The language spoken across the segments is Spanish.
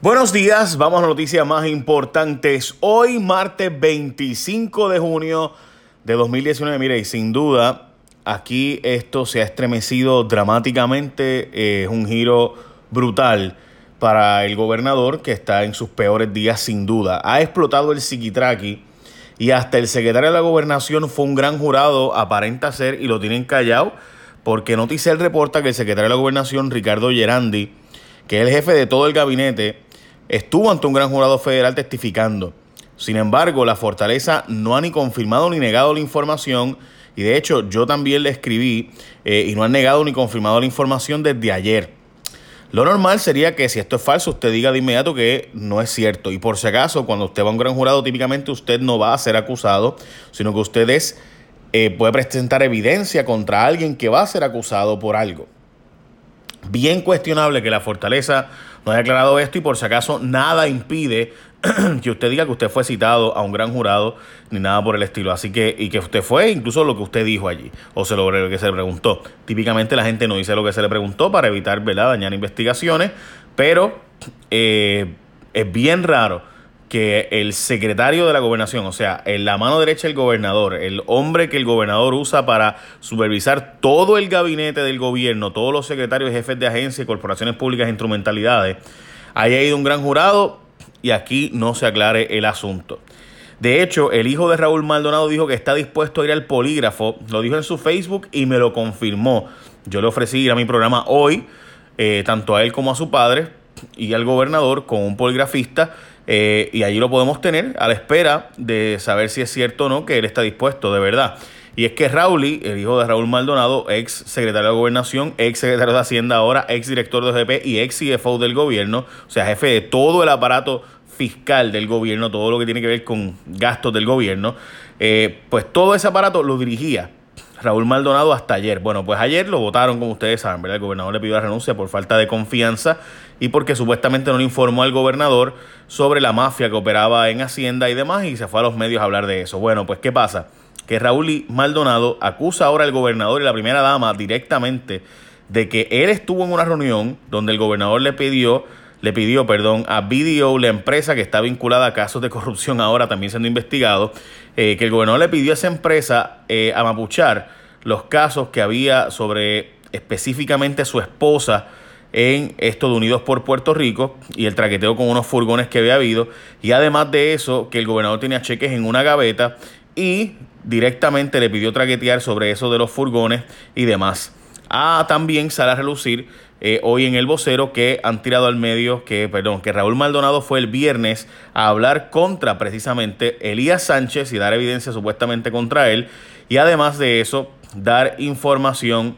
Buenos días, vamos a noticias más importantes. Hoy, martes 25 de junio de 2019, mire, y sin duda, aquí esto se ha estremecido dramáticamente, es un giro brutal para el gobernador que está en sus peores días sin duda. Ha explotado el psiquitraqui y hasta el secretario de la gobernación fue un gran jurado, aparenta ser, y lo tienen callado, porque Noticel reporta que el secretario de la gobernación, Ricardo Gerandi, que es el jefe de todo el gabinete, estuvo ante un gran jurado federal testificando. Sin embargo, la fortaleza no ha ni confirmado ni negado la información y de hecho yo también le escribí eh, y no han negado ni confirmado la información desde ayer. Lo normal sería que si esto es falso, usted diga de inmediato que no es cierto. Y por si acaso, cuando usted va a un gran jurado, típicamente usted no va a ser acusado, sino que usted eh, puede presentar evidencia contra alguien que va a ser acusado por algo. Bien cuestionable que la fortaleza no haya aclarado esto y por si acaso nada impide que usted diga que usted fue citado a un gran jurado ni nada por el estilo. Así que, y que usted fue incluso lo que usted dijo allí o se lo que se le preguntó. Típicamente la gente no dice lo que se le preguntó para evitar ¿verdad? dañar investigaciones, pero eh, es bien raro que el secretario de la gobernación, o sea, en la mano derecha del gobernador, el hombre que el gobernador usa para supervisar todo el gabinete del gobierno, todos los secretarios, jefes de agencias, corporaciones públicas, instrumentalidades, haya ido un gran jurado y aquí no se aclare el asunto. De hecho, el hijo de Raúl Maldonado dijo que está dispuesto a ir al polígrafo, lo dijo en su Facebook y me lo confirmó. Yo le ofrecí ir a mi programa hoy, eh, tanto a él como a su padre y al gobernador con un poligrafista eh, y allí lo podemos tener a la espera de saber si es cierto o no que él está dispuesto de verdad. Y es que Raúl, el hijo de Raúl Maldonado, ex secretario de Gobernación, ex secretario de Hacienda ahora, ex director de OGP y ex CFO del gobierno, o sea, jefe de todo el aparato fiscal del gobierno, todo lo que tiene que ver con gastos del gobierno, eh, pues todo ese aparato lo dirigía Raúl Maldonado hasta ayer. Bueno, pues ayer lo votaron, como ustedes saben, ¿verdad? El gobernador le pidió la renuncia por falta de confianza y porque supuestamente no le informó al gobernador sobre la mafia que operaba en Hacienda y demás y se fue a los medios a hablar de eso. Bueno, pues ¿qué pasa? Que Raúl Maldonado acusa ahora al gobernador y la primera dama directamente de que él estuvo en una reunión donde el gobernador le pidió le pidió perdón a BDO, la empresa que está vinculada a casos de corrupción ahora también siendo investigado, eh, que el gobernador le pidió a esa empresa eh, a mapuchar los casos que había sobre específicamente su esposa en esto de Unidos por Puerto Rico y el traqueteo con unos furgones que había habido y además de eso que el gobernador tenía cheques en una gaveta y directamente le pidió traquetear sobre eso de los furgones y demás. Ah, también sale a relucir eh, hoy en el vocero que han tirado al medio que, perdón, que Raúl Maldonado fue el viernes a hablar contra precisamente Elías Sánchez y dar evidencia supuestamente contra él. Y además de eso, dar información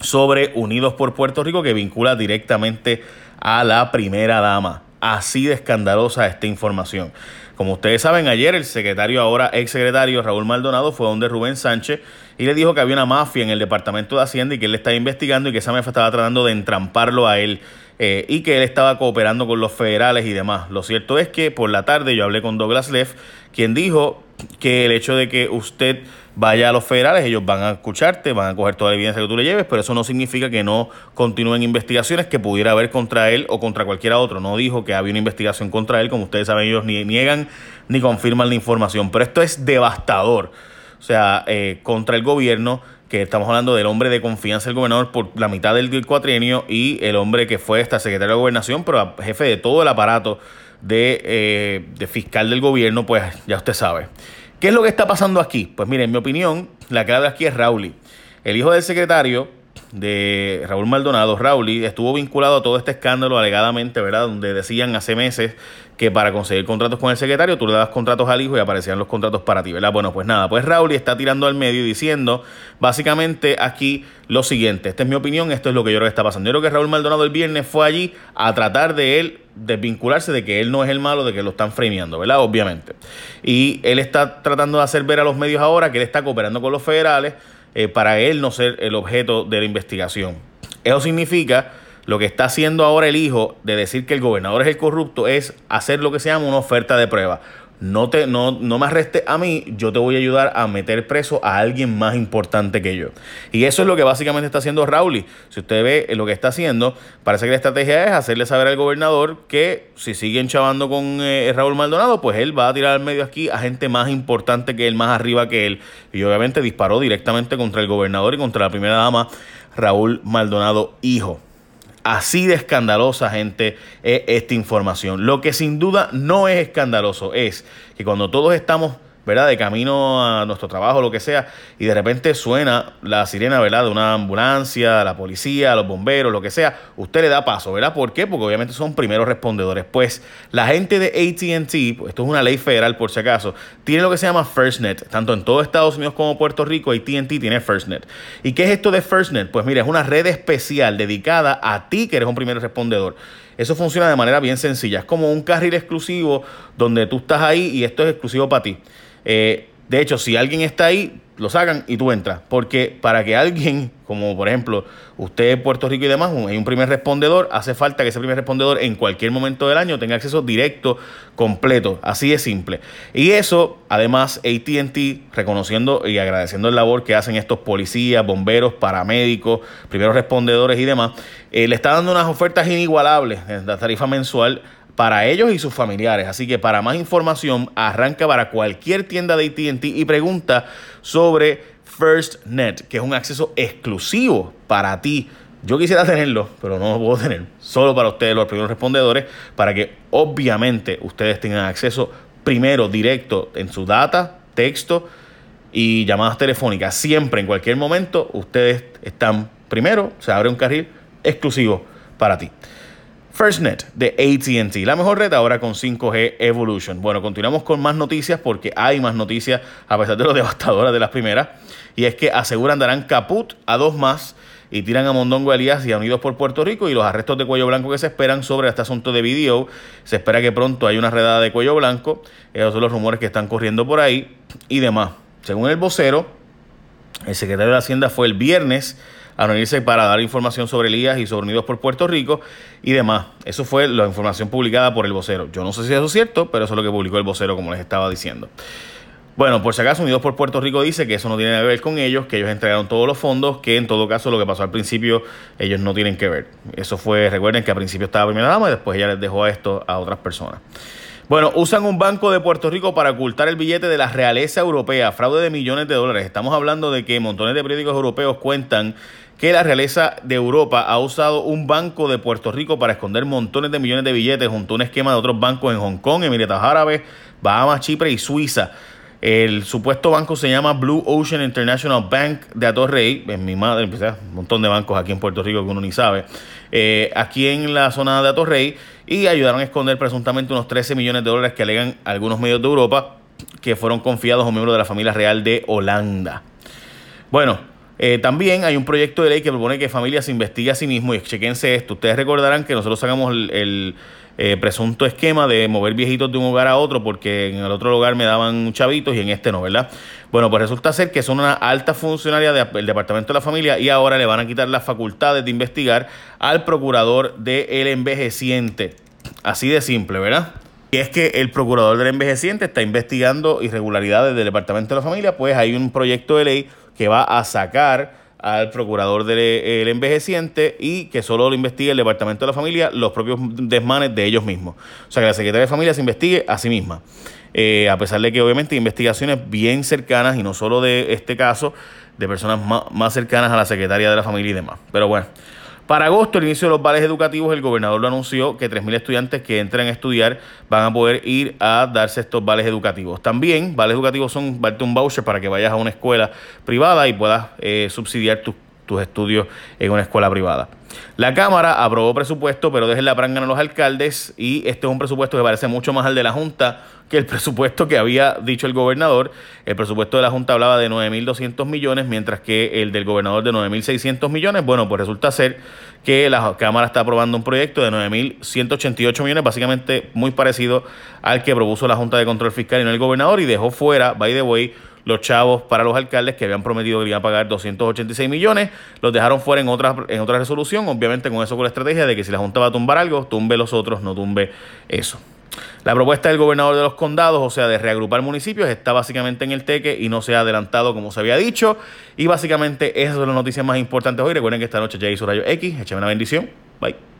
sobre Unidos por Puerto Rico que vincula directamente a la primera dama. Así de escandalosa esta información. Como ustedes saben, ayer el secretario, ahora ex secretario Raúl Maldonado, fue donde Rubén Sánchez y le dijo que había una mafia en el Departamento de Hacienda y que él estaba investigando y que esa mafia estaba tratando de entramparlo a él eh, y que él estaba cooperando con los federales y demás. Lo cierto es que por la tarde yo hablé con Douglas Leff, quien dijo que el hecho de que usted vaya a los federales, ellos van a escucharte, van a coger toda la evidencia que tú le lleves, pero eso no significa que no continúen investigaciones que pudiera haber contra él o contra cualquiera otro. No dijo que había una investigación contra él, como ustedes saben, ellos ni niegan ni confirman la información, pero esto es devastador. O sea, eh, contra el gobierno, que estamos hablando del hombre de confianza del gobernador por la mitad del cuatrienio y el hombre que fue hasta secretario de gobernación, pero jefe de todo el aparato de, eh, de fiscal del gobierno, pues ya usted sabe. ¿Qué es lo que está pasando aquí? Pues mire, en mi opinión, la clave aquí es Rauli. El hijo del secretario de Raúl Maldonado, Rauli, estuvo vinculado a todo este escándalo alegadamente, ¿verdad? Donde decían hace meses que para conseguir contratos con el secretario tú le dabas contratos al hijo y aparecían los contratos para ti, ¿verdad? Bueno, pues nada, pues Raúl está tirando al medio y diciendo básicamente aquí lo siguiente, esta es mi opinión, esto es lo que yo creo que está pasando. Yo creo que Raúl Maldonado el viernes fue allí a tratar de él desvincularse de que él no es el malo, de que lo están frameando, ¿verdad? Obviamente. Y él está tratando de hacer ver a los medios ahora que él está cooperando con los federales eh, para él no ser el objeto de la investigación. Eso significa lo que está haciendo ahora el hijo de decir que el gobernador es el corrupto es hacer lo que se llama una oferta de prueba. No, te, no, no me arreste a mí, yo te voy a ayudar a meter preso a alguien más importante que yo. Y eso es lo que básicamente está haciendo Raúl. Si usted ve lo que está haciendo, parece que la estrategia es hacerle saber al gobernador que si siguen chavando con eh, Raúl Maldonado, pues él va a tirar al medio aquí a gente más importante que él, más arriba que él. Y obviamente disparó directamente contra el gobernador y contra la primera dama, Raúl Maldonado, hijo. Así de escandalosa, gente, es esta información. Lo que sin duda no es escandaloso es que cuando todos estamos ¿verdad? De camino a nuestro trabajo, lo que sea, y de repente suena la sirena, ¿verdad? De una ambulancia, la policía, los bomberos, lo que sea, usted le da paso, ¿verdad? ¿Por qué? Porque obviamente son primeros respondedores. Pues la gente de ATT, pues esto es una ley federal por si acaso, tiene lo que se llama FirstNet, tanto en todo Estados Unidos como Puerto Rico, ATT tiene FirstNet. ¿Y qué es esto de FirstNet? Pues mira, es una red especial dedicada a ti que eres un primer respondedor. Eso funciona de manera bien sencilla. Es como un carril exclusivo donde tú estás ahí y esto es exclusivo para ti. Eh, de hecho, si alguien está ahí, lo sacan y tú entras. Porque para que alguien, como por ejemplo usted en Puerto Rico y demás, hay un primer respondedor, hace falta que ese primer respondedor en cualquier momento del año tenga acceso directo, completo. Así de simple. Y eso, además, ATT, reconociendo y agradeciendo el labor que hacen estos policías, bomberos, paramédicos, primeros respondedores y demás, eh, le está dando unas ofertas inigualables en la tarifa mensual para ellos y sus familiares. Así que para más información, arranca para cualquier tienda de ATT y pregunta sobre FirstNet, que es un acceso exclusivo para ti. Yo quisiera tenerlo, pero no lo puedo tener. Solo para ustedes, los primeros respondedores, para que obviamente ustedes tengan acceso primero directo en su data, texto y llamadas telefónicas. Siempre, en cualquier momento, ustedes están primero, se abre un carril exclusivo para ti. FirstNet de ATT, la mejor red ahora con 5G Evolution. Bueno, continuamos con más noticias porque hay más noticias a pesar de lo devastadoras de las primeras. Y es que aseguran darán caput a dos más y tiran a Mondongo Elías y a Unidos por Puerto Rico y los arrestos de cuello blanco que se esperan sobre este asunto de video. Se espera que pronto haya una redada de cuello blanco. Esos son los rumores que están corriendo por ahí y demás. Según el vocero, el secretario de Hacienda fue el viernes a reunirse para dar información sobre Elías y sobre Unidos por Puerto Rico y demás. Eso fue la información publicada por el vocero. Yo no sé si eso es cierto, pero eso es lo que publicó el vocero, como les estaba diciendo. Bueno, por si acaso, Unidos por Puerto Rico dice que eso no tiene que ver con ellos, que ellos entregaron todos los fondos, que en todo caso lo que pasó al principio ellos no tienen que ver. Eso fue, recuerden que al principio estaba primera dama y después ella les dejó esto a otras personas. Bueno, usan un banco de Puerto Rico para ocultar el billete de la realeza europea, fraude de millones de dólares. Estamos hablando de que montones de periódicos europeos cuentan que la realeza de Europa ha usado un banco de Puerto Rico para esconder montones de millones de billetes junto a un esquema de otros bancos en Hong Kong, Emiratos Árabes, Bahamas, Chipre y Suiza. El supuesto banco se llama Blue Ocean International Bank de Atorrey. En mi madre, un montón de bancos aquí en Puerto Rico que uno ni sabe. Eh, aquí en la zona de Atorrey. Y ayudaron a esconder presuntamente unos 13 millones de dólares que alegan algunos medios de Europa que fueron confiados a un miembro de la familia real de Holanda. Bueno, eh, también hay un proyecto de ley que propone que familias se investigue a sí mismo y chequense esto. Ustedes recordarán que nosotros sacamos el, eh, presunto esquema de mover viejitos de un hogar a otro porque en el otro lugar me daban chavitos y en este no, ¿verdad? Bueno, pues resulta ser que son una alta funcionaria del Departamento de la Familia y ahora le van a quitar las facultades de investigar al procurador del envejeciente. Así de simple, ¿verdad? Y es que el procurador del envejeciente está investigando irregularidades del Departamento de la Familia, pues hay un proyecto de ley que va a sacar al procurador del envejeciente y que solo lo investigue el Departamento de la Familia, los propios desmanes de ellos mismos. O sea, que la Secretaría de Familia se investigue a sí misma. Eh, a pesar de que obviamente investigaciones bien cercanas y no solo de este caso, de personas más, más cercanas a la Secretaría de la Familia y demás. Pero bueno, para agosto, el inicio de los vales educativos, el gobernador lo anunció que 3.000 estudiantes que entren a estudiar van a poder ir a darse estos vales educativos. También, vales educativos son darte un voucher para que vayas a una escuela privada y puedas eh, subsidiar tus estudios en una escuela privada. La Cámara aprobó presupuesto, pero dejen la pranga a los alcaldes y este es un presupuesto que parece mucho más al de la Junta que el presupuesto que había dicho el gobernador. El presupuesto de la Junta hablaba de 9.200 millones, mientras que el del gobernador de 9.600 millones. Bueno, pues resulta ser que la Cámara está aprobando un proyecto de 9.188 millones, básicamente muy parecido al que propuso la Junta de Control Fiscal y no el gobernador, y dejó fuera, by the way, los chavos para los alcaldes que habían prometido que iban a pagar 286 millones, los dejaron fuera en otra, en resolución, obviamente con eso con la estrategia de que si la Junta va a tumbar algo, tumbe los otros, no tumbe eso. La propuesta del gobernador de los condados, o sea, de reagrupar municipios, está básicamente en el teque y no se ha adelantado como se había dicho. Y básicamente esas son las noticias más importantes hoy. Recuerden que esta noche ya hizo Rayo X. Échame una bendición. Bye.